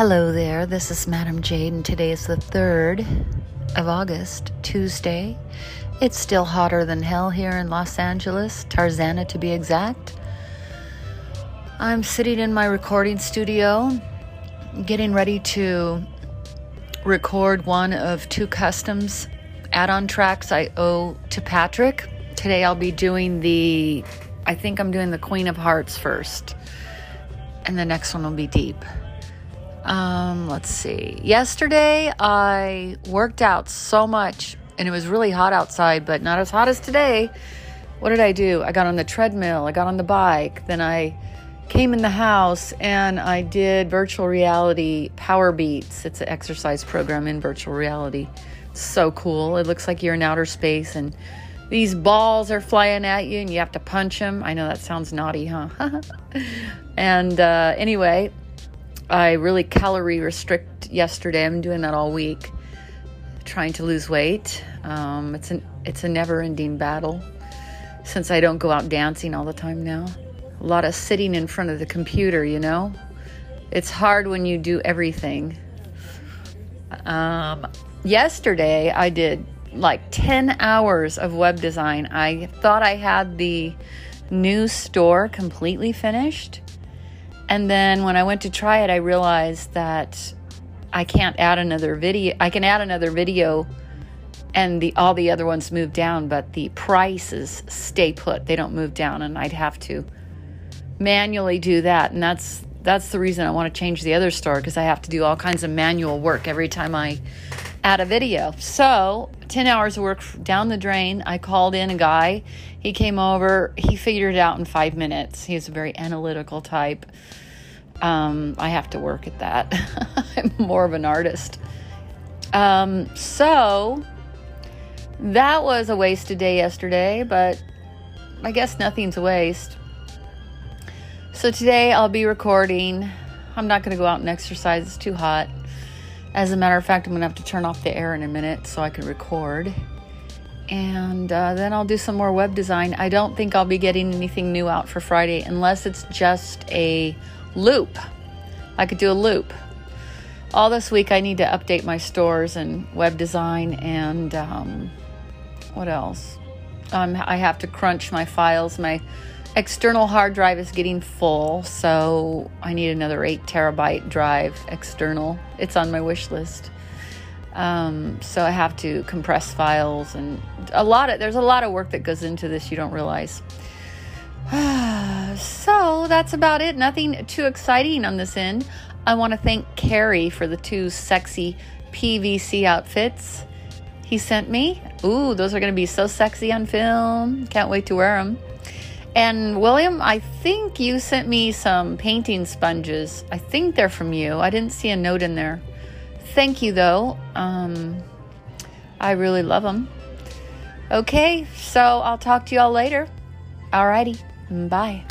Hello there, this is Madame Jade, and today is the 3rd of August, Tuesday. It's still hotter than hell here in Los Angeles, Tarzana to be exact. I'm sitting in my recording studio, getting ready to record one of two customs add on tracks I owe to Patrick. Today I'll be doing the, I think I'm doing the Queen of Hearts first, and the next one will be Deep. Um, let's see. Yesterday I worked out so much and it was really hot outside, but not as hot as today. What did I do? I got on the treadmill, I got on the bike, then I came in the house and I did virtual reality power beats. It's an exercise program in virtual reality. It's so cool. It looks like you're in outer space and these balls are flying at you and you have to punch them. I know that sounds naughty, huh? and uh, anyway, I really calorie restrict yesterday. I'm doing that all week, trying to lose weight. Um, it's an it's a never ending battle since I don't go out dancing all the time now. A lot of sitting in front of the computer, you know. It's hard when you do everything. Um, yesterday I did like 10 hours of web design. I thought I had the new store completely finished and then when I went to try it, I realized that I can't add another video. I can add another video and the all the other ones move down, but the prices stay put. They don't move down and I'd have to manually do that. And that's that's the reason I want to change the other store because I have to do all kinds of manual work every time I add a video. So, 10 hours of work down the drain. I called in a guy. He came over. He figured it out in 5 minutes. He's a very analytical type. Um, I have to work at that. I'm more of an artist. Um, so that was a wasted day yesterday, but I guess nothing's a waste. So today I'll be recording. I'm not going to go out and exercise, it's too hot. As a matter of fact, I'm going to have to turn off the air in a minute so I can record. And uh, then I'll do some more web design. I don't think I'll be getting anything new out for Friday unless it's just a loop. I could do a loop. All this week, I need to update my stores and web design, and um, what else? Um, I have to crunch my files. My external hard drive is getting full, so I need another 8 terabyte drive external. It's on my wish list. Um, so I have to compress files and a lot of there's a lot of work that goes into this you don't realize. so that's about it. Nothing too exciting on this end. I want to thank Carrie for the two sexy PVC outfits he sent me. Ooh, those are going to be so sexy on film. Can't wait to wear them. And William, I think you sent me some painting sponges. I think they're from you. I didn't see a note in there. Thank you, though. Um, I really love them. Okay, so I'll talk to you all later. Alrighty. Bye.